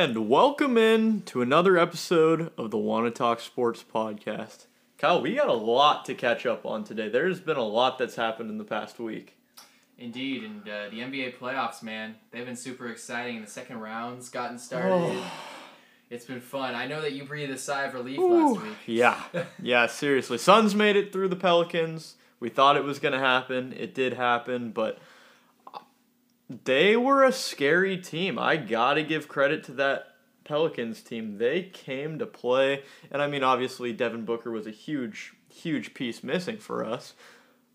And welcome in to another episode of the Wanna Talk Sports podcast. Kyle, we got a lot to catch up on today. There's been a lot that's happened in the past week. Indeed, and uh, the NBA playoffs, man, they've been super exciting. The second round's gotten started. Oh. It's been fun. I know that you breathed a sigh of relief Ooh, last week. Yeah, yeah, seriously. Suns made it through the Pelicans. We thought it was going to happen. It did happen, but they were a scary team. I got to give credit to that Pelicans team. They came to play. And I mean, obviously, Devin Booker was a huge, huge piece missing for us.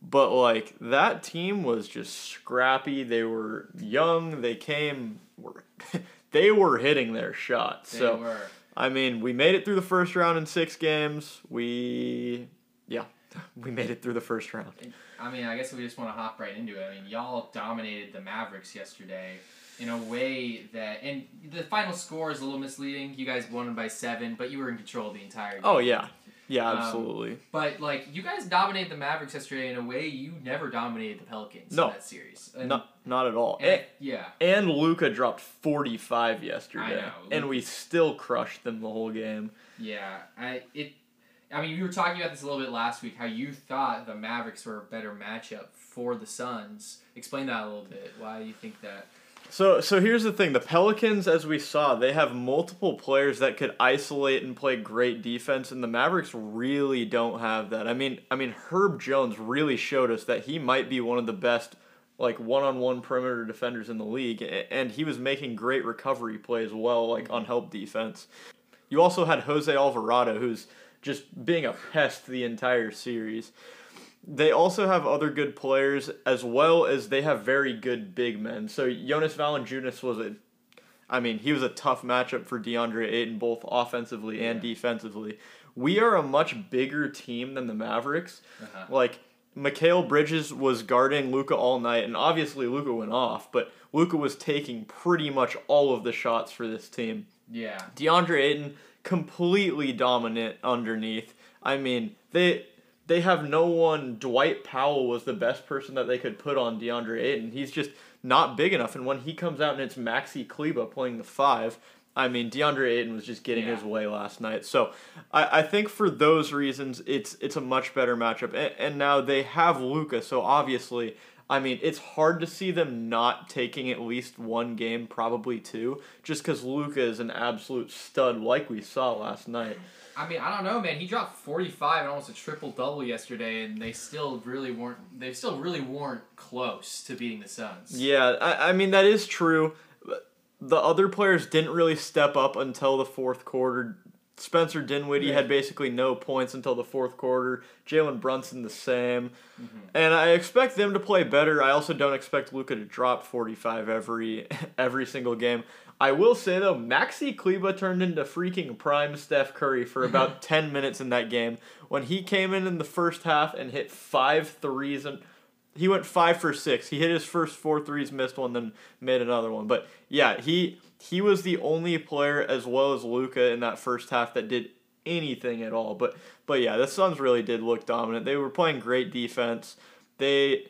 But, like, that team was just scrappy. They were young. They came. Were, they were hitting their shots. They so, were. I mean, we made it through the first round in six games. We, yeah, we made it through the first round. I mean, I guess we just want to hop right into it. I mean, y'all dominated the Mavericks yesterday in a way that, and the final score is a little misleading. You guys won by seven, but you were in control the entire game. Oh yeah, yeah, Um, absolutely. But like, you guys dominated the Mavericks yesterday in a way you never dominated the Pelicans No. in that series. And, not not at all. and- And, yeah. and Luka dropped forty five yesterday, know. and we still crushed them the whole game. Yeah, I it. I mean, we were talking about this a little bit last week. How you thought the Mavericks were a better matchup for the Suns. Explain that a little bit. Why do you think that? So so here's the thing: the Pelicans, as we saw, they have multiple players that could isolate and play great defense, and the Mavericks really don't have that. I mean, I mean Herb Jones really showed us that he might be one of the best like one-on-one perimeter defenders in the league, and he was making great recovery plays well, like on help defense. You also had Jose Alvarado, who's just being a pest the entire series. They also have other good players as well as they have very good big men. So Jonas Valanciunas was a, I mean, he was a tough matchup for DeAndre Ayton both offensively and defensively. We are a much bigger team than the Mavericks. Uh-huh. Like Mikal Bridges was guarding Luka all night, and obviously Luka went off, but Luka was taking pretty much all of the shots for this team. Yeah. DeAndre Ayton completely dominant underneath. I mean, they they have no one. Dwight Powell was the best person that they could put on DeAndre Ayton. He's just not big enough. And when he comes out and it's Maxi Kleber playing the five, I mean, DeAndre Ayton was just getting Yeah. his way last night. So I, I think for those reasons, it's it's a much better matchup. And, and now they have Luka, so obviously. I mean, it's hard to see them not taking at least one game, probably two, just because Luka is an absolute stud, like we saw last night. I mean, I don't know, man. He dropped forty five and almost a triple double yesterday, and they still really weren't. They still really weren't close to beating the Suns. Yeah, I, I mean that is true. The other players didn't really step up until the fourth quarter. Spencer Dinwiddie Right. had basically no points until the fourth quarter. Jalen Brunson the same, mm-hmm. and I expect them to play better. I also don't expect Luka to drop forty five every every single game. I will say though, Maxi Kleber turned into freaking prime Steph Curry for about ten minutes in that game when he came in in the first half and hit five threes and he went five for six. He hit his first four threes, missed one, then made another one. But yeah, he he was the only player as well as Luka in that first half that did anything at all. But but yeah, the Suns really did look dominant. They were playing great defense. They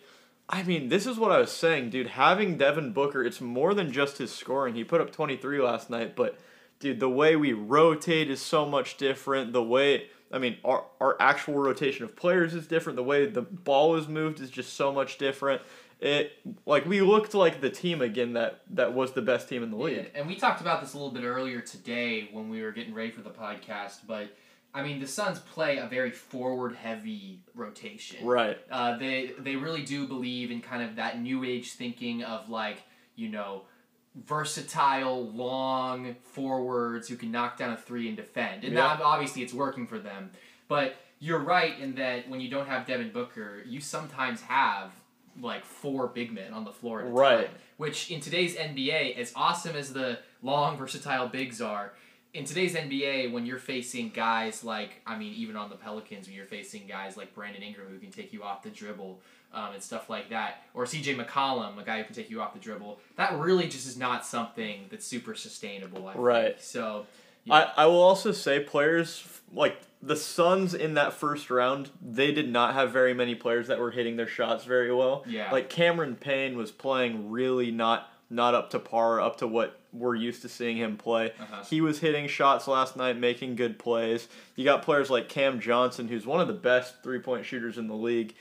I mean, this is what I was saying, dude. Having Devin Booker, it's more than just his scoring. He put up 23 last night, but dude, the way we rotate is so much different. The way I mean, our our actual rotation of players is different. The way the ball is moved is just so much different. It like we looked like the team again that that was the best team in the league. Yeah, and we talked about this a little bit earlier today when we were getting ready for the podcast, but I mean, the Suns play a very forward heavy rotation. Right. Uh, they they really do believe in kind of that new age thinking of like you know versatile long forwards who can knock down a three and defend, and that, obviously it's working for them. But you're right in that when you don't have Devin Booker, you sometimes have like four big men on the floor at a Right. time. Which in today's NBA, as awesome as the long versatile bigs are, in today's NBA, when you're facing guys like, I mean, even on the Pelicans, when you're facing guys like Brandon Ingram who can take you off the dribble um, and stuff like that, or CJ McCollum, a guy who can take you off the dribble, that really just is not something that's super sustainable. I think. Right. So, I, I will also say players like the Suns in that first round, they did not have very many players that were hitting their shots very well. Yeah. Like Cameron Payne was playing really not not up to par, up to what we're used to seeing him play. Uh-huh. He was hitting shots last night, making good plays. You got players like Cam Johnson, who's one of the best three point shooters in the league.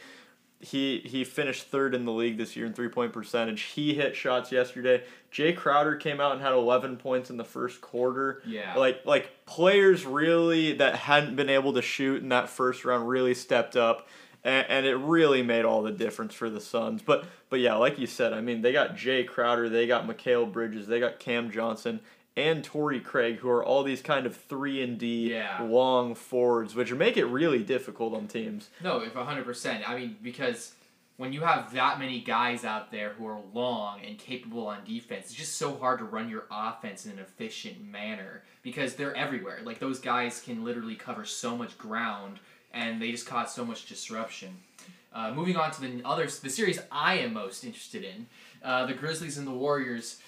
He he finished third in the league this year in three point percentage. He hit shots yesterday. Jay Crowder came out and had eleven points in the first quarter. Yeah. Like like players really that hadn't been able to shoot in that first round really stepped up. And, and it really made all the difference for the Suns. But but yeah, like you said, I mean they got Jay Crowder, they got Mikal Bridges, they got Cam Johnson, and Torrey Craig, who are all these kind of three and D Yeah. long forwards, which make it really difficult on teams. No, if hundred percent. I mean, because when you have that many guys out there who are long and capable on defense, it's just so hard to run your offense in an efficient manner because they're everywhere. Like those guys can literally cover so much ground, and they just cause so much disruption. Uh, moving on to the other the series I am most interested in, uh, the Grizzlies and the Warriors.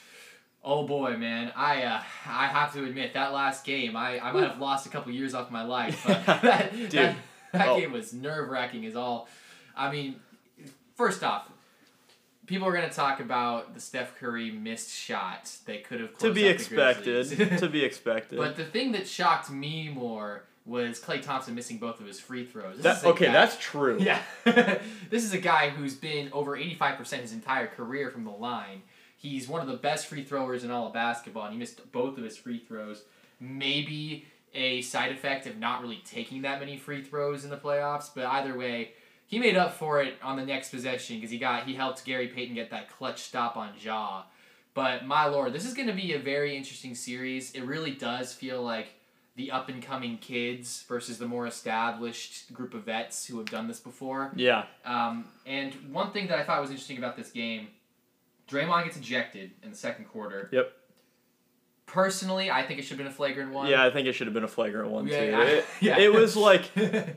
Oh boy, man! I uh, I have to admit that last game, I, I might have lost a couple years off my life. But that, Dude. that, that Oh. game was nerve wracking as all. I mean, first off, people are gonna talk about the Steph Curry missed shot. They could have To be expected. to be expected. but the thing that shocked me more was Klay Thompson missing both of his free throws. That, okay, guy- that's true. yeah. this is a guy who's been over 85% his entire career from the line. He's one of the best free throwers in all of basketball, and he missed both of his free throws. Maybe a side effect of not really taking that many free throws in the playoffs, but either way, he made up for it on the next possession because he got he helped Gary Payton get that clutch stop on Ja. But my lord, this is going to be a very interesting series. It really does feel like the up and coming kids versus the more established group of vets who have done this before. Yeah. Um, and one thing that I thought was interesting about this game, Draymond gets ejected in the second quarter. Yep. Personally, I think it should have been a flagrant one. Yeah, I think it should have been a flagrant one Yeah, too. I- it, yeah. it was like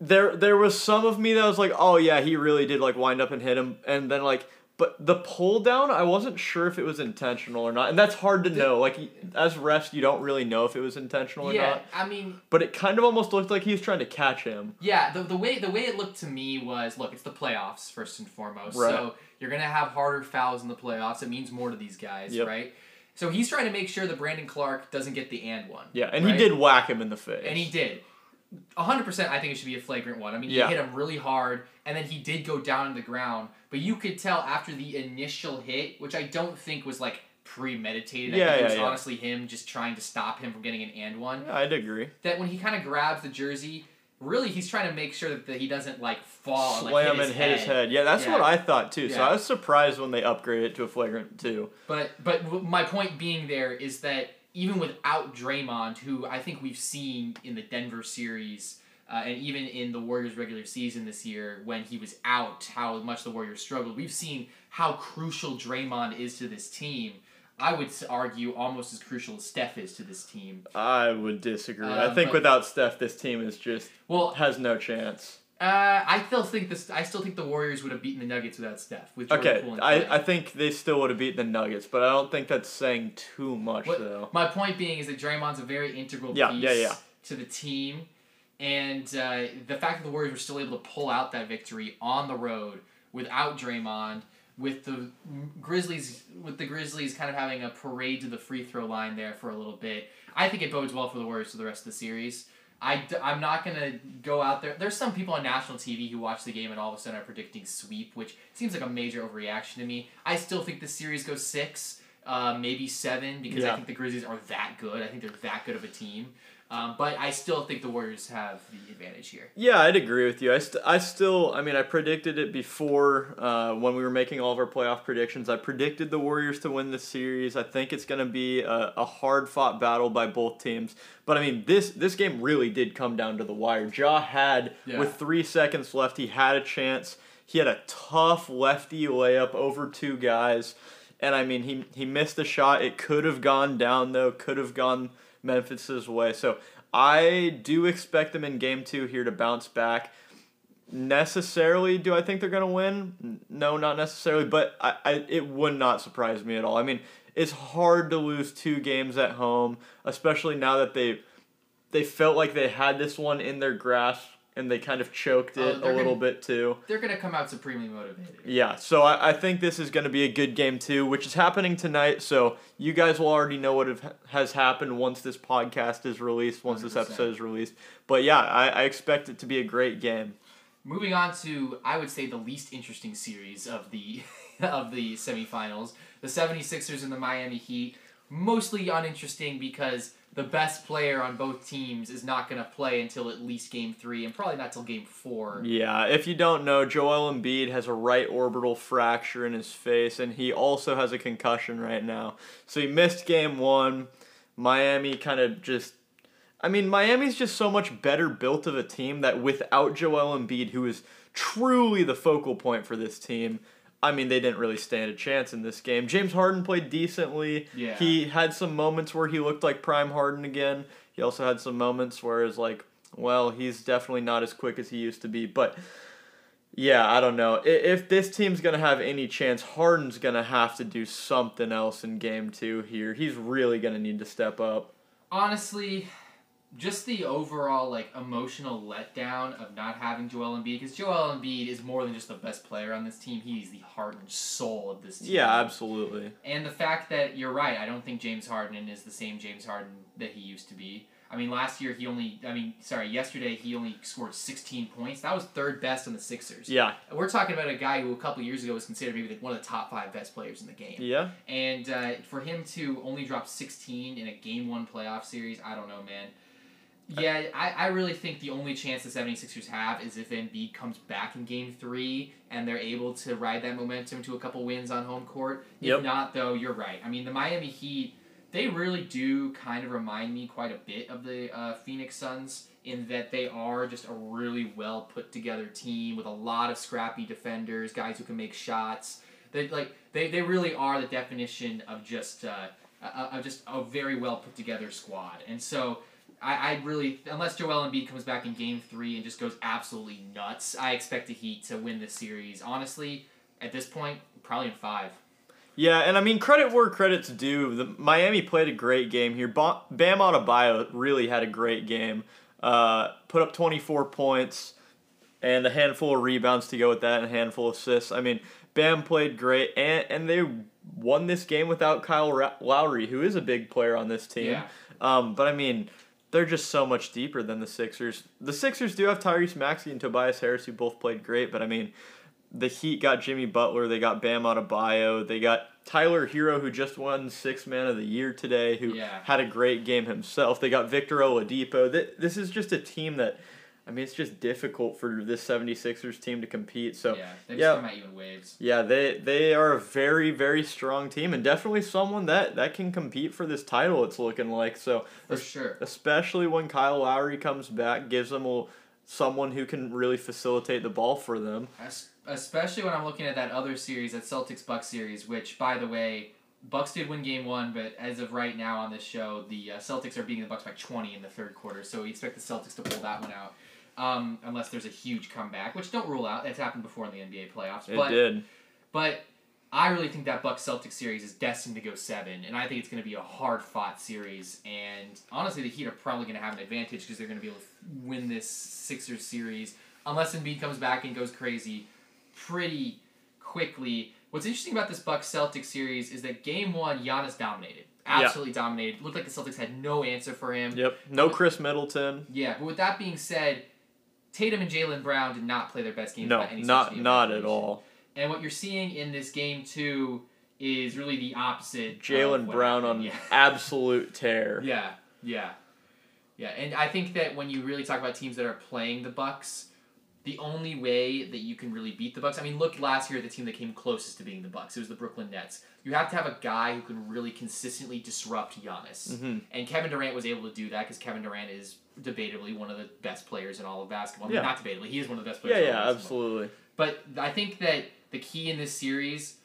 there there was some of me that was like, oh yeah, he really did like wind up and hit him, and then like, but the pull down, I wasn't sure if it was intentional or not, and that's hard to know. Like as refs, you don't really know if it was intentional or yeah, not, I mean, but it kind of almost looked like he was trying to catch him. yeah. The, the way the way it looked to me was, look, it's the playoffs first and foremost. Right. So you're gonna have harder fouls in the playoffs. It means more to these guys, Yep. right? So he's trying to make sure that Brandon Clarke doesn't get the and one. Yeah, and right? he did whack him in the face. And he did. 100% I think it should be a flagrant one. I mean, Yeah. he hit him really hard, and then he did go down to the ground. But you could tell after the initial hit, which I don't think was like premeditated. Yeah, I think it was yeah. honestly him just trying to stop him from getting an and one. Yeah, I'd agree. That when he kind of grabs the jersey, really he's trying to make sure that, that he doesn't like fall Slam like, hit and his hit his head. Yeah, that's Yeah. what I thought too. So I was surprised when they upgraded it to a flagrant too. But but my point being there is that even without Draymond, who I think we've seen in the Denver series. Uh, and even in the Warriors regular season this year, when he was out, how much the Warriors struggled. We've seen how crucial Draymond is to this team. I would argue almost as crucial as Steph is to this team. I would disagree. I Um, think but- without Steph, this team is just Well, has no chance. Uh, I still think this. I still think the Warriors would have beaten the Nuggets without Steph. With Jordan Okay, I, I think they still would have beaten the Nuggets, but I don't think that's saying too much What- though. My point being is that Draymond's a very integral Yeah, piece yeah, yeah. to the team, and uh, the fact that the Warriors were still able to pull out that victory on the road without Draymond, with the Grizzlies, with the Grizzlies kind of having a parade to the free throw line there for a little bit, I think it bodes well for the Warriors for the rest of the series. I, am not going to go out there. There's some people on national TV who watch the game and all of a sudden are predicting sweep, which seems like a major overreaction to me. I still think the series goes six, uh, maybe seven, because I think the Grizzlies are that good. I think they're that good of a team. Um, but I still think the Warriors have the advantage here. Yeah, I'd agree with you. I, st- I still, I mean, I predicted it before uh, when we were making all of our playoff predictions. I predicted the Warriors to win this series. I think it's going to be a, a hard fought battle by both teams. But I mean, this this game really did come down to the wire. Ja had, Yeah. with three seconds left, he had a chance. He had a tough lefty layup over two guys. And I mean, he, he missed the shot. It could have gone down, though, could have gone Memphis's way. So I do expect them in game two here to bounce back. Necessarily, do I think they're going to win? No, not necessarily, but I, I, it would not surprise me at all. I mean, it's hard to lose two games at home, especially now that they they felt like they had this one in their grasp and they kind of choked Oh, it a little gonna- bit too. They're gonna come out supremely motivated. Yeah, so I, I think this is going to be a good game too, which is happening tonight. So you guys will already know what have, has happened once this podcast is released, once this 100%. episode is released. But yeah, I, I expect it to be a great game. Moving on to I would say the least interesting series of the of the semifinals. The 76ers and the Miami Heat. Mostly uninteresting because the best player on both teams is not going to play until at least game 3 and probably not till game 4. Yeah, if you don't know, Joel Embiid has a right orbital fracture in his face, and he also has a concussion right now. So he missed game one. Miami kind of just. I mean, Miami's just so much better built of a team that without Joel Embiid, who is truly the focal point for this team, I mean, they didn't really stand a chance in this game. James Harden played decently. Yeah. He had some moments where he looked like prime Harden again. He also had some moments where it's like, well, he's definitely not as quick as he used to be. But yeah, I don't know. If this team's going to have any chance, Harden's going to have to do something else in game two here. He's really going to need to step up. honestly, just the overall like emotional letdown of not having Joel Embiid because Joel Embiid is more than just the best player on this team. He's the heart and soul of this team. Yeah, absolutely. And the fact that you're right, I don't think James Harden is the same James Harden that he used to be. I mean, last year he only, I mean, sorry, yesterday he only scored 16 points. That was third best on the Sixers. Yeah. We're talking about a guy who a couple years ago was considered maybe one of the top five best players in the game. Yeah. And uh, for him to only drop 16 in a game one playoff series, I don't know, man. Yeah, I, I really think the only chance the 76ers have is if Embiid comes back in game three and they're able to ride that momentum to a couple wins on home court. Yep. If not, though, you're right. I mean, the Miami Heat, they really do kind of remind me quite a bit of the uh, Phoenix Suns in that they are just a really well put together team with a lot of scrappy defenders, guys who can make shots. They like they, they really are the definition of just uh, uh, of just a very well put together squad. And so I, I really unless Joel Embiid comes back in Game Three and just goes absolutely nuts, I expect the Heat to win this series. Honestly, at this point, probably in five. Yeah, and I mean, credit where credit's due. The Miami played a great game here. Bam Adebayo really had a great game. Uh, put up 24 points and a handful of rebounds to go with that and a handful of assists. I mean, Bam played great, and, and they won this game without Kyle Lowry, who is a big player on this team. Yeah. Um, but I mean, they're just so much deeper than the Sixers. The Sixers do have Tyrese Maxey and Tobias Harris, who both played great, but I mean, the Heat got Jimmy Butler, they got Bam Adebayo, they got Tyler Herro, who just won Sixth Man of the Year today, who Yeah. had a great game himself. They got Victor Oladipo. Th- This is just a team that, I mean, it's just difficult for this 76ers team to compete. So, yeah, they just yeah. come at you in waves. yeah, they they are a very very strong team and definitely someone that that can compete for this title. It's looking like so, For es- sure. especially when Kyle Lowry comes back, gives them a, someone who can really facilitate the ball for them. Especially when I'm looking at that other series, that Celtics Bucks series, which by the way, Bucks did win Game One, but as of right now on this show, the uh, Celtics are beating the Bucks by 20 in the third quarter. So we expect the Celtics to pull that one out, um, unless there's a huge comeback, which don't rule out. That's happened before in the NBA playoffs. It but did. but I really think that Bucks Celtics series is destined to go seven, and I think it's going to be a hard fought series. And honestly, the Heat are probably going to have an advantage because they're going to be able to win this Sixers series unless Embiid comes back and goes crazy pretty quickly. What's interesting about this Bucks Celtics series is that Game One, Giannis dominated, Yeah. absolutely dominated. Looked like the Celtics had no answer for him. Yep. No Khris Middleton. Yeah, but with that being said, Tatum and Jaylen Brown did not play their best game. No, by any not stretch of the not at all. And what you're seeing in this game two is really the opposite. Jaylen Brown happened. on yeah. absolute tear. yeah, yeah, yeah. And I think that when you really talk about teams that are playing the Bucks, the only way that you can really beat the Bucks. I mean, look last year the team that came closest to being the Bucks. It was the Brooklyn Nets. You have to have a guy who can really consistently disrupt Giannis. hmm And Kevin Durant was able to do that because Kevin Durant is debatably one of the best players in all of basketball. I mean, Yeah. not debatably, he is one of the best Yeah, players. in all yeah, basketball. absolutely. But I think that the key in this series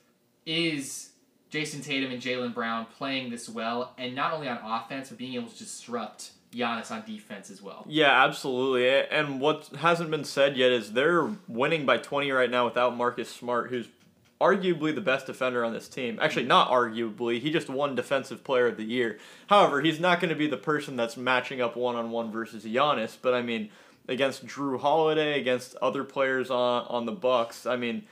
is Jayson Tatum and Jaylen Brown playing this well, and not only on offense, but being able to disrupt Giannis on defense as well. Yeah, absolutely. And what hasn't been said yet is they're winning by 20 right now without Marcus Smart, who's arguably the best defender on this team. Actually, not arguably. He just won Defensive Player of the Year. However, he's not going to be the person that's matching up one on one versus Giannis. But I mean, against Jrue Holiday, against other players on on the Bucks. I mean,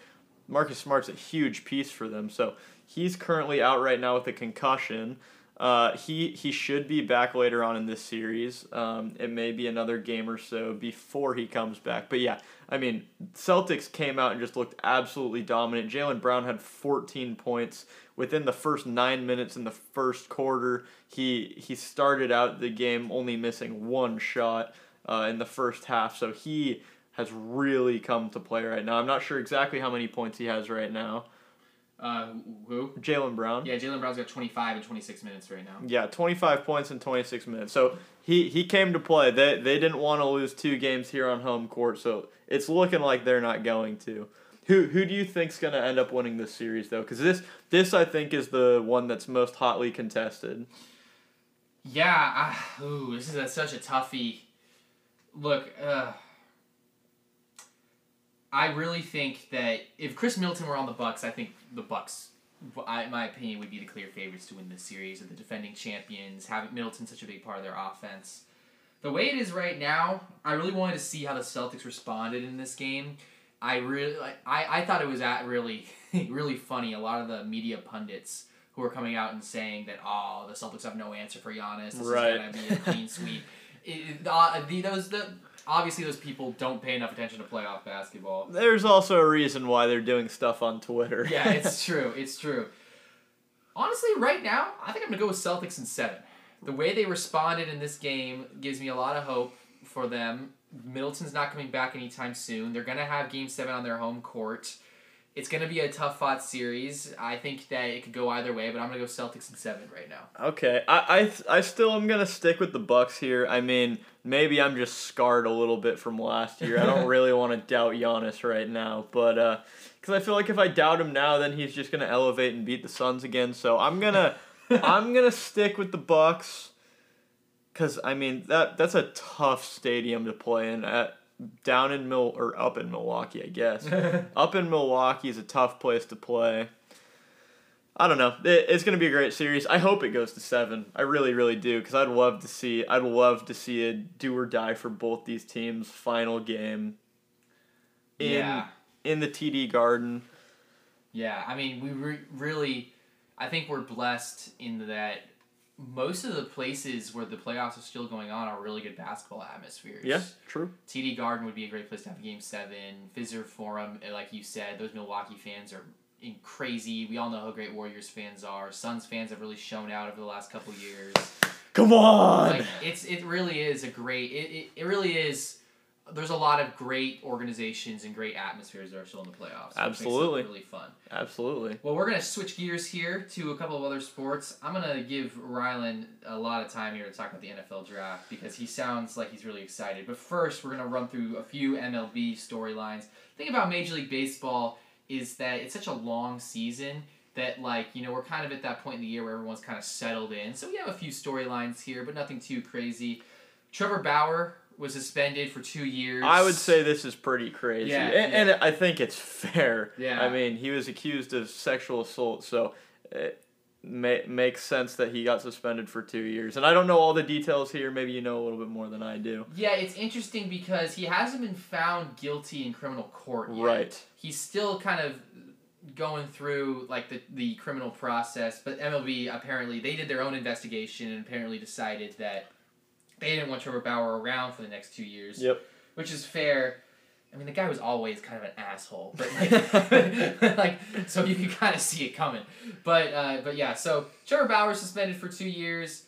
Marcus Smart's a huge piece for them. So he's currently out right now with a concussion. Uh, he he should be back later on in this series. Um, it may be another game or so before he comes back. But yeah, I mean, Celtics came out and just looked absolutely dominant. Jaylen Brown had 14 points within the first nine minutes in the first quarter. He he started out the game only missing one shot uh, in the first half, so he has really come to play right now. I'm not sure exactly how many points he has right now. Uh, who? Jaylen Brown. Yeah, Jaylen Brown's got 25 and 26 minutes right now. Yeah, 25 points in 26 minutes. So he, he came to play. They, they didn't want to lose two games here on home court, so it's looking like they're not going to. Who who do you think's going to end up winning this series though? Cuz this this I think is the one that's most hotly contested. Yeah, I, ooh, this is a, such a toughie. Look, uh, I really think that if Khris Middleton were on the Bucks, I think the Bucks, I, in my opinion, would be the clear favorites to win this series. Of the defending champions, having Middleton such a big part of their offense. The way it is right now, I really wanted to see how the Celtics responded in this game. I really, I, I thought it was at really, really funny. A lot of the media pundits who are coming out and saying that, oh, the Celtics have no answer for Giannis. This right. is gonna be a clean sweep. It, uh, the, those the obviously those people don't pay enough attention to playoff basketball. There's also a reason why they're doing stuff on Twitter. yeah, it's true. It's true. Honestly, right now, I think I'm gonna go with Celtics in seven. The way they responded in this game gives me a lot of hope for them. Middleton's not coming back anytime soon. They're gonna have Game Seven on their home court. It's gonna be a tough fought series. I think that it could go either way, but I'm gonna go Celtics in seven right now. Okay, I, I, I still am gonna stick with the Bucks here. I mean, maybe I'm just scarred a little bit from last year. I don't really want to doubt Giannis right now, but uh, because I feel like if I doubt him now, then he's just gonna elevate and beat the Suns again. So I'm gonna I'm gonna stick with the Bucks. Cause I mean that that's a tough stadium to play in at down in Mil or up in Milwaukee, I guess. up in Milwaukee is a tough place to play. I don't know. It, it's gonna be a great series. I hope it goes to seven. I really, really do, because I'd love to see. I'd love to see a do or die for both these teams. Final game. In, Yeah. In the TD Garden. Yeah, I mean, we re- really, I think we're blessed in that most of the places where the playoffs are still going on are really good basketball atmospheres. Yeah, true. TD Garden would be a great place to have a game seven. Fiserv Forum, uh, like you said, those Milwaukee fans are in crazy. We all know how great Warriors fans are. Suns fans have really shown out over the last couple years. Come on. Like it's it really is a great it, it, it really is there's a lot of great organizations and great atmospheres that are still in the playoffs. which makes it Absolutely. really fun. Absolutely. Well, we're gonna switch gears here to a couple of other sports. I'm gonna give Rylan a lot of time here to talk about the NFL draft because he sounds like he's really excited. But first, we're gonna run through a few MLB storylines. The thing about Major League Baseball is that it's such a long season that like you know we're kind of at that point in the year where everyone's kind of settled in. So we have a few storylines here, but nothing too crazy. Trevor Bauer was suspended for two years. I would say this is pretty crazy. Yeah, and, and I think it's fair. Yeah. I mean, he was accused of sexual assault, so it ma- makes sense that he got suspended for two years. And I don't know all the details here. Maybe you know a little bit more than I do. Yeah, it's interesting because he hasn't been found guilty in criminal court yet. Right. He's still kind of going through like the, the criminal process, but MLB apparently they did their own investigation and apparently decided that they didn't want Trevor Bauer around for the next two years. Yep. Which is fair. I mean, the guy was always kind of an asshole, but like, like so you can kind of see it coming. But uh, but yeah, so Trevor Bauer suspended for two years.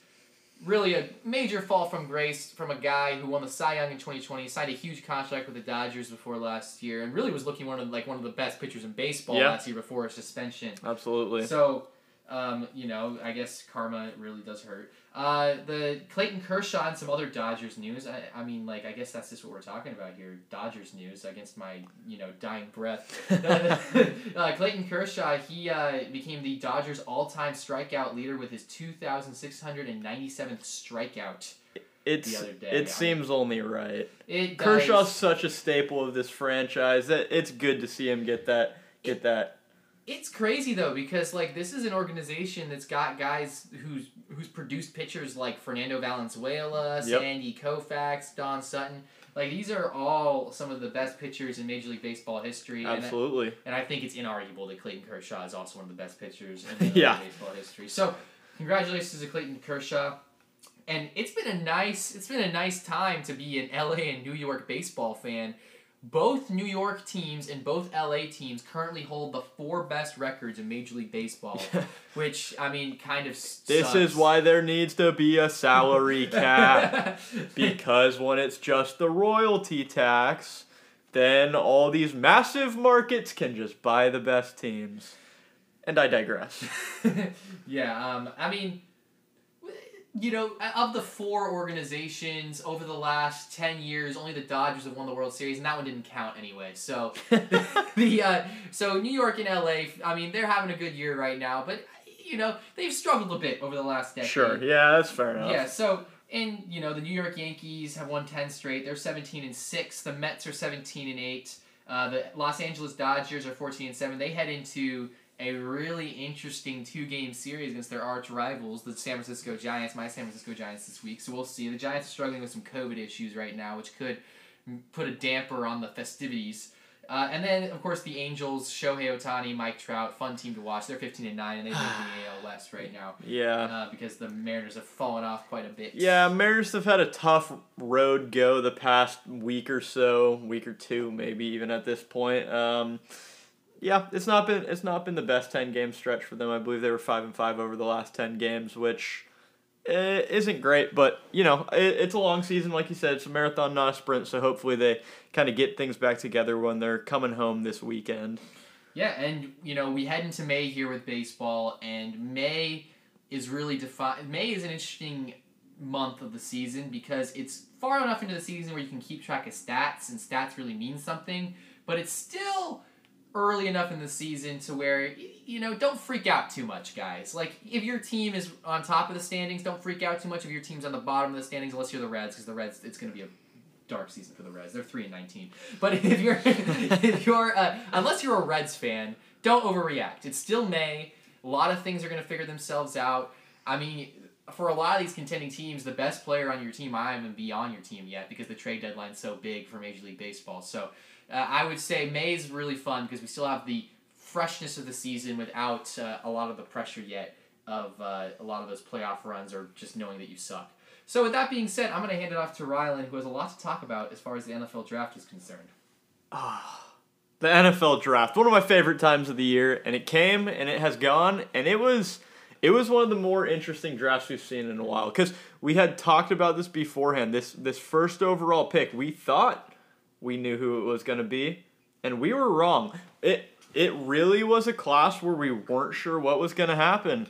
Really a major fall from grace from a guy who won the Cy Young in 2020, signed a huge contract with the Dodgers before last year, and really was looking one of like one of the best pitchers in baseball Yeah. last year before his suspension. Absolutely. So, um, you know, I guess karma really does hurt. Uh, the Clayton Kershaw and some other Dodgers news. I, I mean, like, I guess that's just what we're talking about here. Dodgers news against my, you know, dying breath. uh, Clayton Kershaw, he uh, became the Dodgers all-time strikeout leader with his 2,697th strikeout. it's the other day, it seems only right. It does, Kershaw's such a staple of this franchise that it's good to see him get that get that It's crazy though because like this is an organization that's got guys who's who's produced pitchers like Fernando Valenzuela, Yep. Sandy Koufax, Don Sutton. Like these are all some of the best pitchers in Major League Baseball history. And I- Absolutely. And I think it's inarguable that Clayton Kershaw is also one of the best pitchers in Yeah. baseball history. So, congratulations to Clayton Kershaw. And it's been a nice it's been a nice time to be an LA and New York baseball fan. Both New York teams and both LA teams currently hold the four best records in Major League Baseball, which I mean kind of This sucks. is why there needs to be a salary cap. because when it's just the royalty tax, then all these massive markets can just buy the best teams. And I digress. yeah, um, I mean, you know, of the four organizations over the last ten years, only the Dodgers have won the World Series, and that one didn't count anyway. So the uh, so New York and LA, I mean, they're having a good year right now, but you know they've struggled a bit over the last decade. Sure, yeah, that's fair enough. Yeah, so and you know the New York Yankees have won ten straight. They're seventeen and six. The Mets are seventeen and eight. Uh, the Los Angeles Dodgers are fourteen and seven. They head into a really interesting two game series against their arch rivals, the San Francisco Giants. My San Francisco Giants this week. So we'll see. The Giants are struggling with some COVID issues right now, which could put a damper on the festivities. Uh, and then, of course, the Angels, Shohei Ohtani, Mike Trout, fun team to watch. They're 15 and 9, and they lead the AL West right now Yeah. uh, because the Mariners have fallen off quite a bit. Yeah, Mariners have had a tough road go the past week or so, week or two, maybe even at this point. Um, yeah, it's not been it's not been the best ten game stretch for them. I believe they were five and five over the last ten games, which eh, isn't great. But you know, it, it's a long season, like you said. It's a marathon, not a sprint. So hopefully they kind of get things back together when they're coming home this weekend. Yeah, and you know we head into May here with baseball, and May is really defined. May is an interesting month of the season because it's far enough into the season where you can keep track of stats, and stats really mean something. But it's still early enough in the season to where you know don't freak out too much, guys. Like if your team is on top of the standings, don't freak out too much. If your team's on the bottom of the standings, unless you're the Reds, because the Reds, it's going to be a dark season for the Reds. They're three and nineteen. But if you're if you're uh, unless you're a Reds fan, don't overreact. It's still May. A lot of things are going to figure themselves out. I mean, for a lot of these contending teams, the best player on your team not even be on your team yet because the trade deadline's so big for Major League Baseball. So uh, I would say May is really fun because we still have the freshness of the season without uh, a lot of the pressure yet of uh, a lot of those playoff runs or just knowing that you suck. So with that being said, I'm going to hand it off to Rylan, who has a lot to talk about as far as the NFL draft is concerned. Ah, The NFL draft, one of my favorite times of the year, and it came and it has gone, and it was it was one of the more interesting drafts we've seen in a while because we had talked about this beforehand. This this first overall pick, we thought we knew who it was going to be, and we were wrong. It it really was a class where we weren't sure what was going to happen.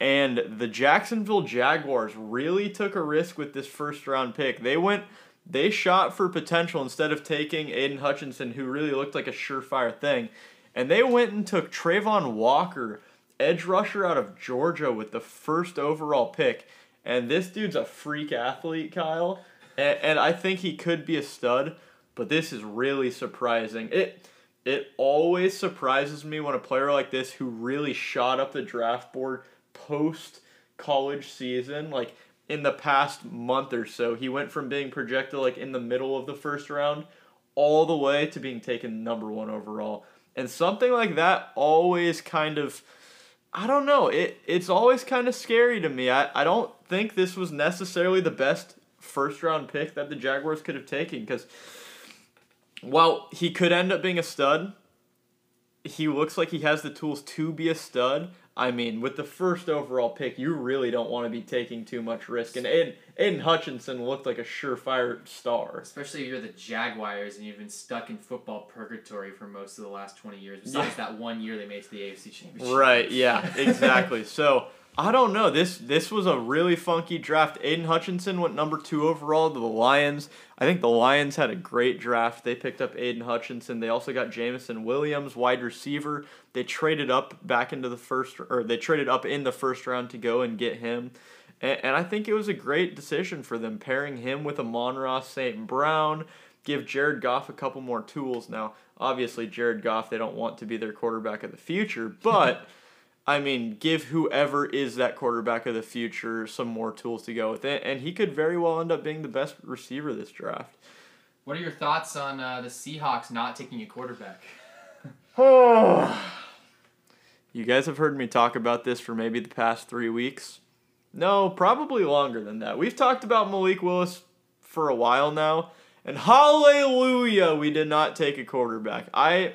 And the Jacksonville Jaguars really took a risk with this first round pick. They went they shot for potential instead of taking Aidan Hutchinson, who really looked like a surefire thing. And they went and took Travon Walker, edge rusher out of Georgia, with the first overall pick. And this dude's a freak athlete, Kyle. And, and I think he could be a stud, but this is really surprising. It it always surprises me when a player like this who really shot up the draft board post college season, like in the past month or so, he went from being projected like in the middle of the first round all the way to being taken number one overall. And something like that always kind of I don't know, it it's always kind of scary to me. I, I don't think this was necessarily the best first round pick that the Jaguars could have taken because while he could end up being a stud, he looks like he has the tools to be a stud. I mean, with the first overall pick, you really don't want to be taking too much risk. And Aidan, Aidan Hutchinson looked like a surefire star. Especially if you're the Jaguars and you've been stuck in football purgatory for most of the last 20 years, besides that one year they made to the AFC Championship. Right, yeah, exactly. so I don't know. This this was a really funky draft. Aidan Hutchinson went number two overall to the Lions. I think the Lions had a great draft. They picked up Aidan Hutchinson. They also got Jameson Williams, wide receiver. They traded up back into the first, or they traded up in the first round to go and get him. And, and I think it was a great decision for them, pairing him with Amon-Ra St. Brown. give Jared Goff a couple more tools. Now, obviously, Jared Goff, they don't want to be their quarterback of the future, but. I mean, give whoever is that quarterback of the future some more tools to go with it, and he could very well end up being the best receiver this draft. What are your thoughts on uh, the Seahawks not taking a quarterback? you guys have heard me talk about this for maybe the past three weeks. No, probably longer than that. We've talked about Malik Willis for a while now, and hallelujah, we did not take a quarterback. I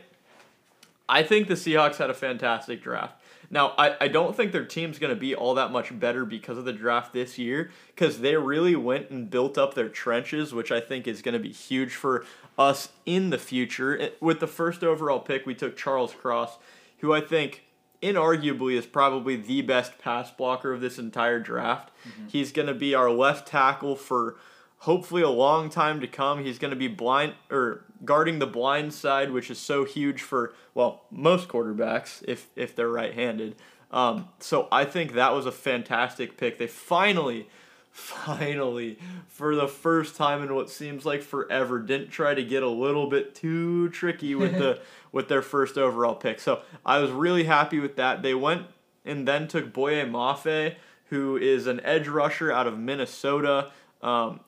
I think the Seahawks had a fantastic draft. Now, I, I don't think their team's going to be all that much better because of the draft this year, because they really went and built up their trenches, which I think is going to be huge for us in the future. With the first overall pick, we took Charles Cross, who I think inarguably is probably the best pass blocker of this entire draft. Mm-hmm. He's going to be our left tackle for hopefully a long time to come. He's going to be blind or guarding the blind side, which is so huge for well most quarterbacks if if they're right-handed. Um, so I think that was a fantastic pick. They finally, finally, for the first time in what seems like forever, didn't try to get a little bit too tricky with the with their first overall pick. So I was really happy with that. They went and then took Boye Mafe, who is an edge rusher out of Minnesota. Um,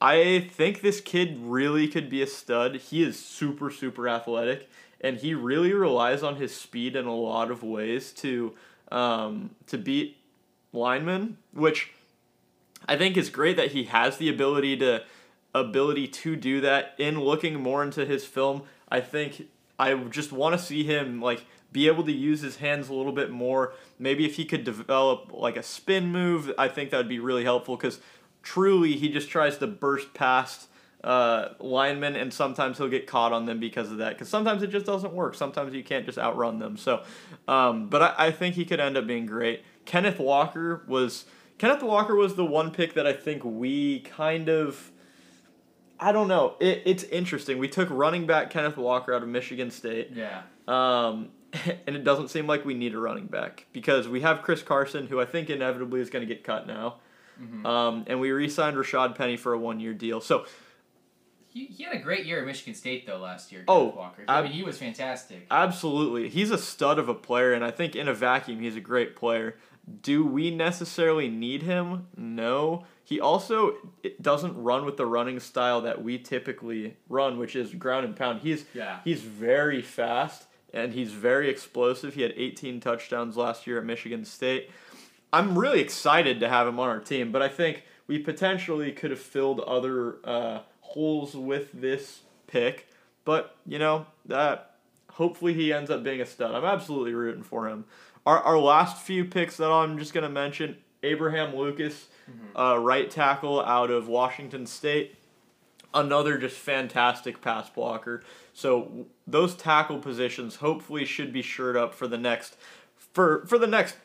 I think this kid really could be a stud. He is super, super athletic, and he really relies on his speed in a lot of ways to um, to beat linemen, which I think is great that he has the ability to ability to do that. In looking more into his film, I think I just want to see him like be able to use his hands a little bit more. Maybe if he could develop like a spin move, I think that would be really helpful because truly he just tries to burst past uh, linemen, and sometimes he'll get caught on them because of that. Because sometimes it just doesn't work. Sometimes you can't just outrun them. So, um, but I, I think he could end up being great. Kenneth Walker was Kenneth Walker was the one pick that I think we kind of. I don't know. It, it's interesting. We took running back Kenneth Walker out of Michigan State. Yeah. Um, and it doesn't seem like we need a running back because we have Chris Carson, who I think inevitably is going to get cut now. Mm-hmm. Um, and we re-signed Rashad Penny for a one-year deal. So he, he had a great year at Michigan State though last year. Oh, Walker. I mean, he was fantastic. Absolutely, he's a stud of a player, and I think in a vacuum he's a great player. Do we necessarily need him? No. He also doesn't run with the running style that we typically run, which is ground and pound. He's yeah. he's very fast and he's very explosive. He had 18 touchdowns last year at Michigan State. I'm really excited to have him on our team, but I think we potentially could have filled other uh, holes with this pick. But you know that hopefully he ends up being a stud. I'm absolutely rooting for him. Our our last few picks that I'm just gonna mention: Abraham Lucas, mm-hmm. uh, right tackle out of Washington State, another just fantastic pass blocker. So those tackle positions hopefully should be shored up for the next for for the next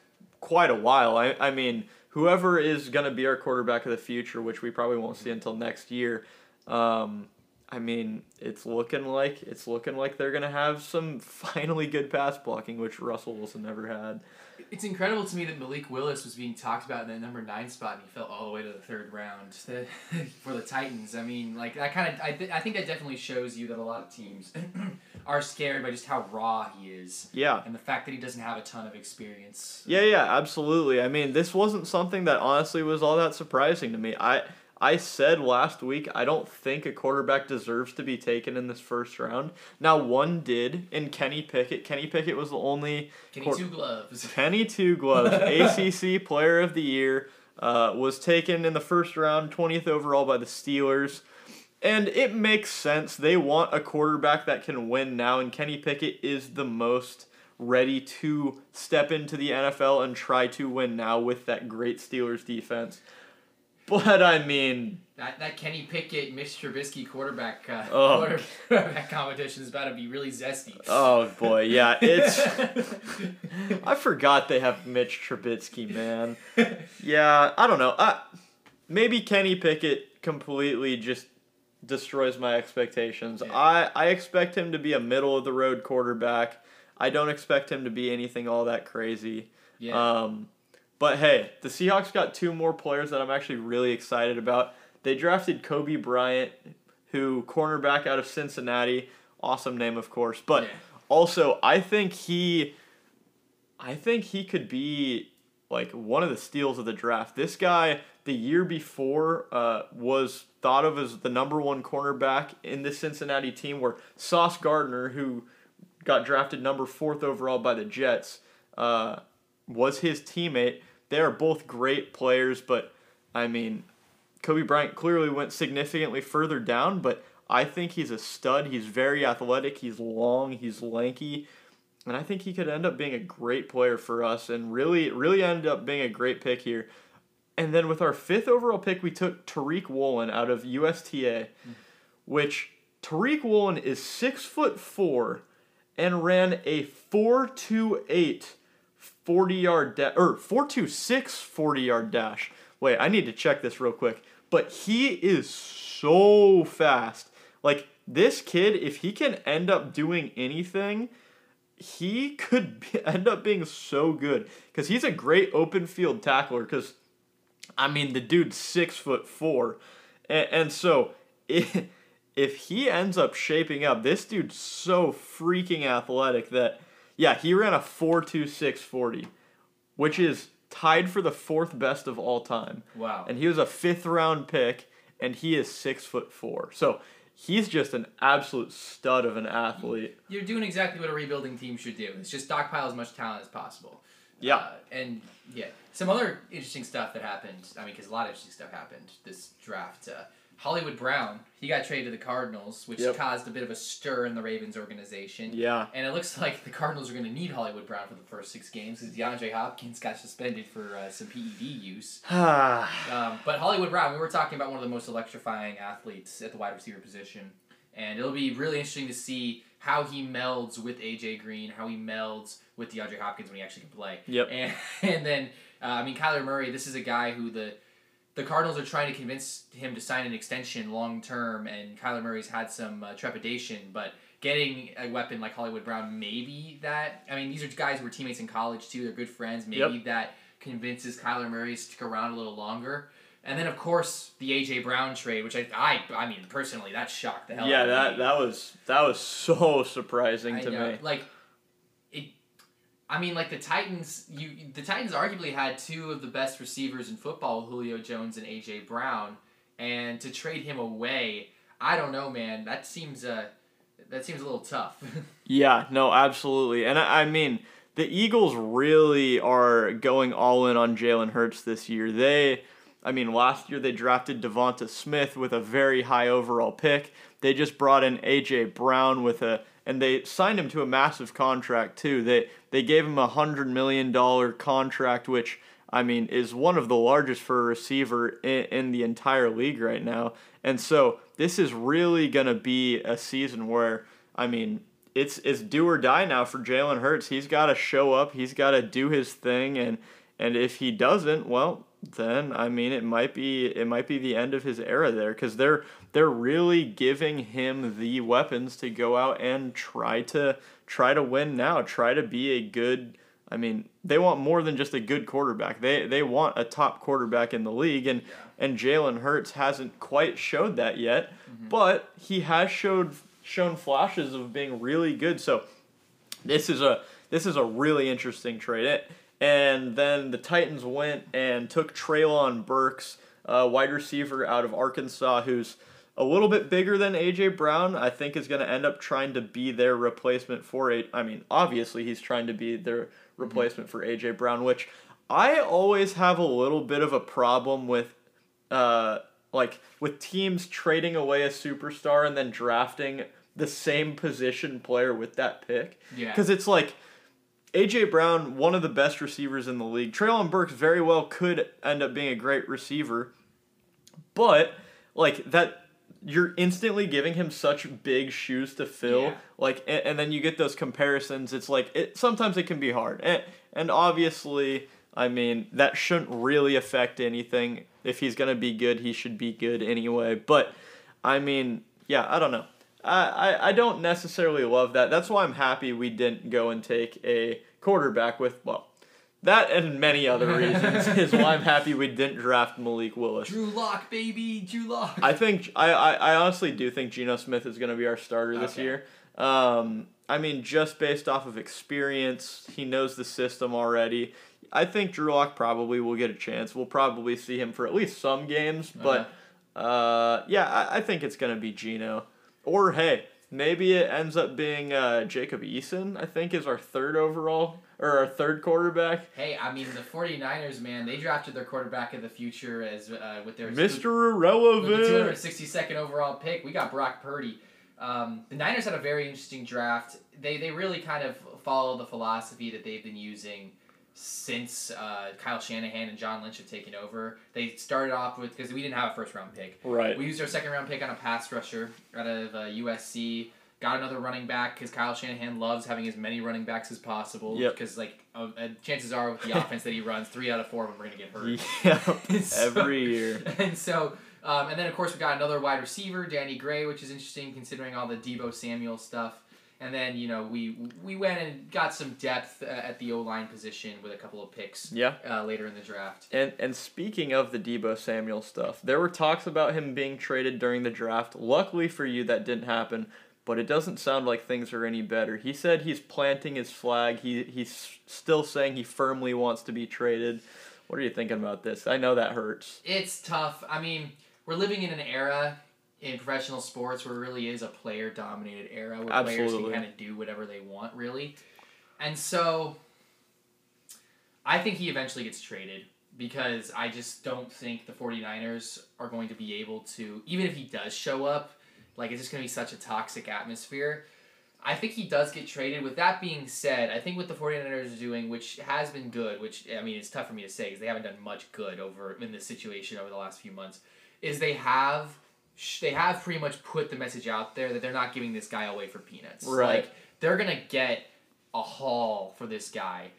quite a while. I, I mean, whoever is going to be our quarterback of the future, which we probably won't see until next year, um, I mean, it's looking like it's looking like they're gonna have some finally good pass blocking, which Russell Wilson never had. It's incredible to me that Malik Willis was being talked about in the number nine spot, and he fell all the way to the third round for the Titans. I mean, like that kind of I, th- I think that definitely shows you that a lot of teams are scared by just how raw he is. Yeah. And the fact that he doesn't have a ton of experience. Yeah, yeah, absolutely. I mean, this wasn't something that honestly was all that surprising to me. I I said last week I don't think a quarterback deserves to be taken in this first round. Now one did in Kenny Pickett. Kenny Pickett was the only Kenny Two Gloves. Kenny Two Gloves, ACC Player of the Year, uh, was taken in the first round, twentieth overall by the Steelers. And it makes sense. They want a quarterback that can win now, and Kenny Pickett is the most ready to step into the NFL and try to win now with that great Steelers defense. But I mean, that that Kenny Pickett, Mitch Trubisky quarterback uh, oh. quarterback competition is about to be really zesty. Oh boy, yeah, it's. I forgot they have Mitch Trubisky, man. Yeah, I don't know. Uh, maybe Kenny Pickett completely just destroys my expectations. Yeah. I I expect him to be a middle of the road quarterback. I don't expect him to be anything all that crazy. Yeah. Um, but hey, the Seahawks got two more players that I'm actually really excited about. They drafted Coby Bryant, who cornerback out of Cincinnati, awesome name of course, but Yeah. also I think he I think he could be like one of the steals of the draft. This guy the year before uh, was thought of as the number one cornerback in the Cincinnati team where Sauce Gardner, who got drafted number fourth overall by the Jets, uh, was his teammate. They are both great players, but I mean, Coby Bryant clearly went significantly further down, but I think he's a stud. He's very athletic, he's long, he's lanky, and I think he could end up being a great player for us and really, really end up being a great pick here. And then with our fifth overall pick, we took Tariq Woolen out of USTA, which Tariq Woolen is six foot four and ran a 428 40 yard dash or 426 40 yard dash. Wait, I need to check this real quick. But he is so fast. Like this kid, if he can end up doing anything, he could be, end up being so good because he's a great open field tackler. Because I mean, the dude's six foot four, and, and so if, if he ends up shaping up, this dude's so freaking athletic that yeah, he ran a four two six forty, which is tied for the fourth best of all time. Wow. And he was a fifth round pick, and he is six foot four. So he's just an absolute stud of an athlete. You're doing exactly what a rebuilding team should do. It's just stockpile as much talent as possible. Yeah. Uh, and yeah, some other interesting stuff that happened. I mean, because a lot of interesting stuff happened this draft. Uh, Hollywood Brown, he got traded to the Cardinals, which Yep. caused a bit of a stir in the Ravens organization. Yeah. And it looks like the Cardinals are going to need Hollywood Brown for the first six games because DeAndre Hopkins got suspended for uh, some PED use. Um, but Hollywood Brown, we were talking about one of the most electrifying athletes at the wide receiver position, and it'll be really interesting to see how he melds with AJ Green, how he melds with DeAndre Hopkins when he actually can play. Yep. And and then uh, I mean Kyler Murray, this is a guy who the the Cardinals are trying to convince him to sign an extension long term, and Kyler Murray's had some uh, trepidation, but. Getting a weapon like Hollywood Brown, maybe that. I mean, these are guys who were teammates in college too. They're good friends. Maybe Yep. that convinces Kyler Murray to stick around a little longer. And then of course the AJ Brown trade, which I I, I mean personally that shocked the hell yeah, out of that me. that was that was so surprising I to know, me. Like I mean like the Titans you the Titans arguably had two of the best receivers in football, Julio Jones and AJ Brown, and to trade him away, I don't know, man. That seems uh that seems a little tough. Yeah, no, absolutely. And I, I mean, the Eagles really are going all in on Jalen Hurts this year. They, I mean, last year they drafted Devonta Smith with a very high overall pick. They just brought in AJ Brown with a, and they signed him to a massive contract too. They they gave him a hundred million dollar contract, which I mean is one of the largest for a receiver in, in the entire league right now. And so this is really gonna be a season where I mean it's it's do or die now for Jalen Hurts. He's got to show up. He's got to do his thing, and and if he doesn't, well, then I mean it might be it might be the end of his era there because they're they're really giving him the weapons to go out and try to try to win now. Try to be a good. I mean, they want more than just a good quarterback. They they want a top quarterback in the league, and and Jalen Hurts hasn't quite showed that yet, but he has showed shown flashes of being really good. So this is a this is a really interesting trade. It, and then the Titans went and took Treylon Burks, uh, wide receiver out of Arkansas, who's a little bit bigger than AJ Brown. I think is going to end up trying to be their replacement for a. I mean, obviously he's trying to be their replacement for AJ Brown, which I always have a little bit of a problem with. Uh, like with teams trading away a superstar and then drafting the same position player with that pick. Yeah. Because it's like AJ Brown, one of the best receivers in the league. Treylon Burks very well could end up being a great receiver, but like that, you're instantly giving him such big shoes to fill. Yeah. Like, and, and then you get those comparisons. It's like it sometimes it can be hard, and and obviously, I mean that shouldn't really affect anything. If he's gonna be good, he should be good anyway. But I mean, yeah, I don't know. I, I, I don't necessarily love that. That's why I'm happy we didn't go and take a quarterback with, well, that and many other reasons is why I'm happy we didn't draft Malik Willis. Drew Lock, baby, Drew Lock. I think I, I, I honestly do think Geno Smith is going to be our starter this Okay. year. Um, I mean, just based off of experience, he knows the system already. I think Drew Lock probably will get a chance. We'll probably see him for at least some games, but uh, yeah, I, I think it's going to be Geno. Or hey, maybe it ends up being uh, Jacob Eason. I think is our third overall or our third quarterback. Hey, I mean the 49ers, man, they drafted their quarterback of the future as uh, with their Mr. the Irrelevant. 262nd overall pick. We got Brock Purdy. Um, the Niners had a very interesting draft. They they really kind of follow the philosophy that they've been using since uh, Kyle Shanahan and John Lynch have taken over. They started off with because we didn't have a first round pick. Right. We used our second round pick on a pass rusher out of uh, USC. Got another running back because Kyle Shanahan loves having as many running backs as possible. Yep. Because like uh, uh, chances are with the offense that he runs, three out of four of them are gonna get hurt. Yeah. So- Every year. And so, um, and then of course we got another wide receiver, Danny Gray, which is interesting considering all the Deebo Samuel stuff. And then you know we we went and got some depth uh, at the O line position with a couple of picks Yeah. uh, later in the draft. And and speaking of the Deebo Samuel stuff, there were talks about him being traded during the draft. Luckily for you, that didn't happen. But it doesn't sound like things are any better. He said he's planting his flag. He he's still saying he firmly wants to be traded. What are you thinking about this? I know that hurts. It's tough. I mean, we're living in an era in professional sports where it really is a player dominated era where players can kind of do whatever they want, really. And so I think he eventually gets traded because I just don't think the 49ers are going to be able to, even if he does show up, like it's just going to be such a toxic atmosphere. I think he does get traded. With that being said, I think what the 49ers are doing, which has been good, which, I mean, it's tough for me to say because they haven't done much good over in this situation over the last few months, is they have they have pretty much put the message out there that they're not giving this guy away for peanuts. Right. Like, they're going to get a haul for this guy.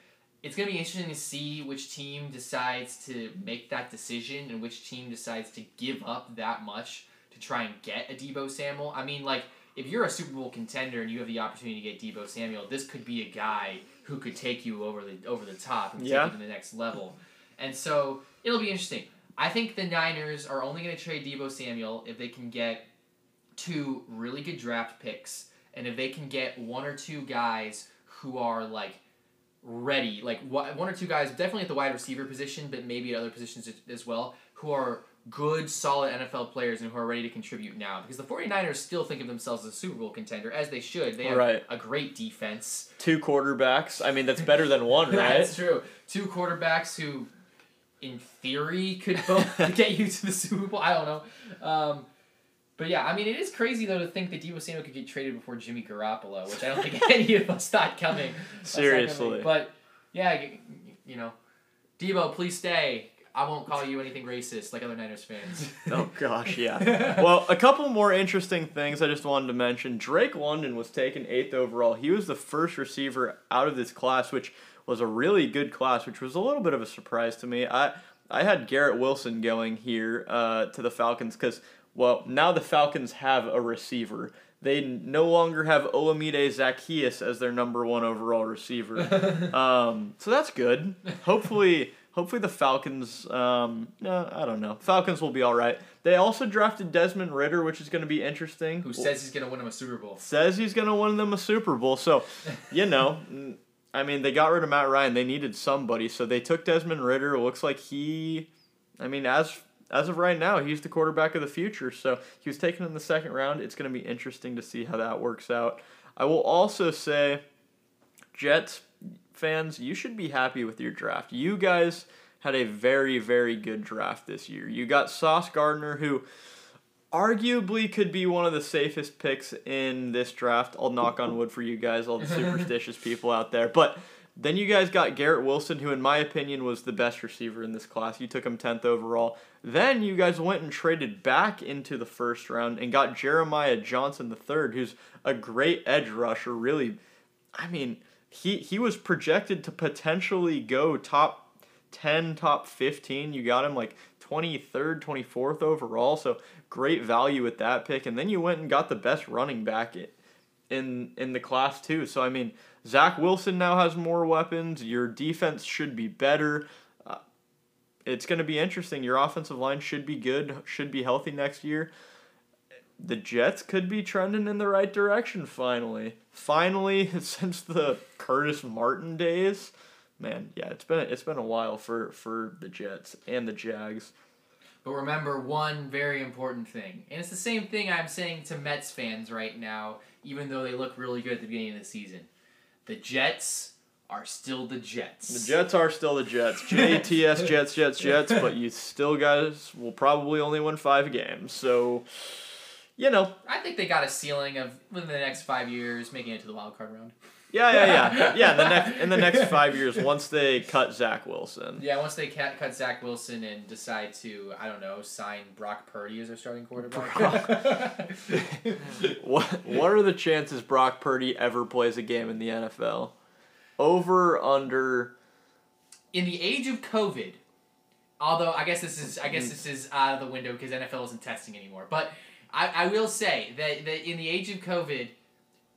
It's going to be interesting to see which team decides to make that decision and which team decides to give up that much to try and get a Deebo Samuel. I mean, like, if you're a Super Bowl contender and you have the opportunity to get Deebo Samuel, this could be a guy who could take you over the over the top and Yeah. take you to the next level. And so it'll be interesting. I think the Niners are only going to trade Deebo Samuel if they can get two really good draft picks and if they can get one or two guys who are like ready, like one or two guys, definitely at the wide receiver position, but maybe at other positions as- as well, who are good, solid NFL players and who are ready to contribute now. Because the 49ers still think of themselves as a Super Bowl contender, as they should. They have Right. a great defense. Two quarterbacks. I mean, that's better than one, right? That's true. Two quarterbacks who, in theory, could both get you to the Super Bowl. I don't know. Um, but yeah, I mean, it is crazy though to think that Deebo Samuel could get traded before Jimmy Garoppolo, which I don't think any of us thought coming. Not coming. Seriously. But yeah, you know, Deebo, please stay. I won't call you anything racist like other Niners fans. Oh gosh, yeah. well, a couple more interesting things I just wanted to mention. Drake London was taken eighth overall. He was the first receiver out of this class, which was a really good class, which was a little bit of a surprise to me. I I had Garrett Wilson going here uh, to the Falcons because well now the Falcons have a receiver. They no longer have Olamide Zaccheaus as their number one overall receiver. Um, so that's good. Hopefully, hopefully the Falcons. Um, no, I don't know. Falcons will be all right. They also drafted Desmond Ridder, which is going to be interesting. Who says he's gonna win them a Super Bowl? says he's going to win them a Super Bowl? So, you know, I mean, they got rid of Matt Ryan. They needed somebody, so they took Desmond Ridder. It looks like he. I mean, as as of right now, he's the quarterback of the future. So he was taken in the second round. It's going to be interesting to see how that works out. I will also say, Jets fans, you should be happy with your draft. You guys had a very, very good draft this year. You got Sauce Gardner, who arguably could be one of the safest picks in this draft. I'll knock on wood for you guys, all the superstitious people out there. But then you guys got Garrett Wilson, who, in my opinion, was the best receiver in this class. You took him 10th overall. Then you guys went and traded back into the first round and got Jermaine Johnson III, who's a great edge rusher. Really, I mean, he, he was projected to potentially go top 10, top 15. You got him like 23rd, 24th overall. So great value with that pick. And then you went and got the best running back in in the class too. So I mean, Zach Wilson now has more weapons. Your defense should be better. Uh, it's going to be interesting. Your offensive line should be good. Should be healthy next year. The Jets could be trending in the right direction finally. Finally, since the Curtis Martin days, man, yeah, it's been it's been a while for for the Jets and the Jags. But remember one very important thing, and it's the same thing I'm saying to Mets fans right now, even though they look really good at the beginning of the season. The Jets are still the Jets. The Jets are still the Jets. J T S Jets Jets Jets, but you still guys will probably only win five games. So, you know, I think they got a ceiling of within the next five years making it to the wild card round. yeah, yeah, yeah, yeah. In the next in the next five years, once they cut Zach Wilson, Yeah, once they cut, cut Zach Wilson and decide to, I don't know, sign Brock Purdy as their starting quarterback. what what are the chances Brock Purdy ever plays a game in the NFL? Over under. in the age of COVID, although I guess this is I guess mm. this is out of the window because NFL isn't testing anymore. But I, I will say that, that in the age of COVID,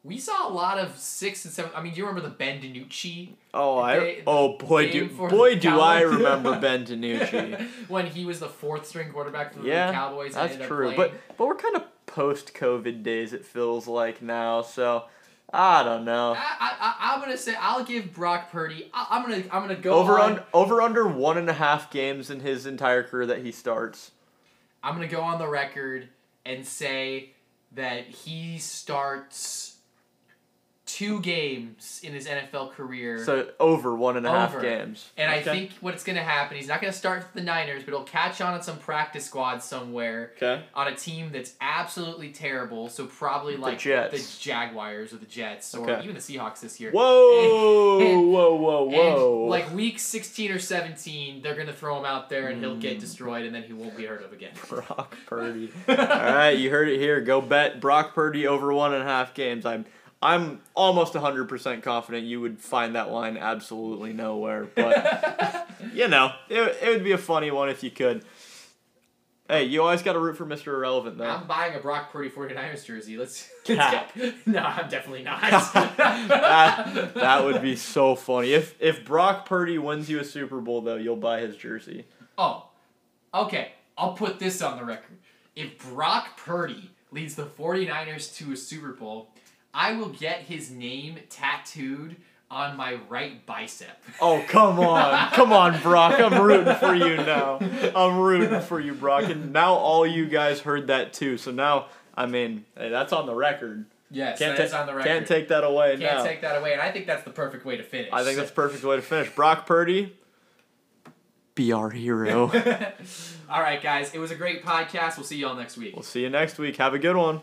we saw a lot of six and seven. I mean, do you remember the Ben DiNucci Oh, I oh boy do boy do I remember Ben DiNucci. when he was the fourth string quarterback for the Yeah, Cowboys? That's true, but but we're kind of post COVID days. It feels like now, so I don't know. I, I, I'm gonna say I'll give Brock Purdy. I, I'm gonna I'm gonna go over on. un, over under one and a half games in his entire career that he starts. I'm gonna go on the record and say that he starts two games in his NFL career. So over one and a half Over. games. and I Okay. think what's going to happen, he's not going to start for the Niners, but he'll catch on at some practice squad somewhere Okay. on a team that's absolutely terrible. So probably like Jets. the Jaguars or the Jets or Okay. even the Seahawks this year. Whoa, And- whoa, whoa, whoa! And like week 16 or 17, they're going to throw him out there and he'll Mm. get destroyed and then he won't be heard of again. Brock Purdy. All right, you heard it here. Go bet Brock Purdy over one and a half games. I'm I'm almost hundred percent confident you would find that line absolutely nowhere, but you know it, it would be a funny one if you could. Hey, you always got to root for Mr. Irrelevant though. I'm buying a Brock Purdy 49ers jersey. Let's, Cap. let's get, No, I'm definitely not. that, that would be so funny. If if Brock Purdy wins you a Super Bowl though, you'll buy his jersey. Oh, okay. I'll put this on the record. If Brock Purdy leads the 49ers to a Super Bowl, I will get his name tattooed on my right bicep. Oh come on, come on, Brock! I'm rooting for you now. I'm rooting for you, Brock. And now all you guys heard that too. So now, I mean, hey, that's on the record. Yes, Can't that is ta- on the record. Can't take that away Can't now. take that away, and I think that's the perfect way to finish. I think that's the perfect way to finish. Brock Purdy, be our hero. All right, guys. It was a great podcast. We'll see you all next week. we'll see you next week. Have a good one.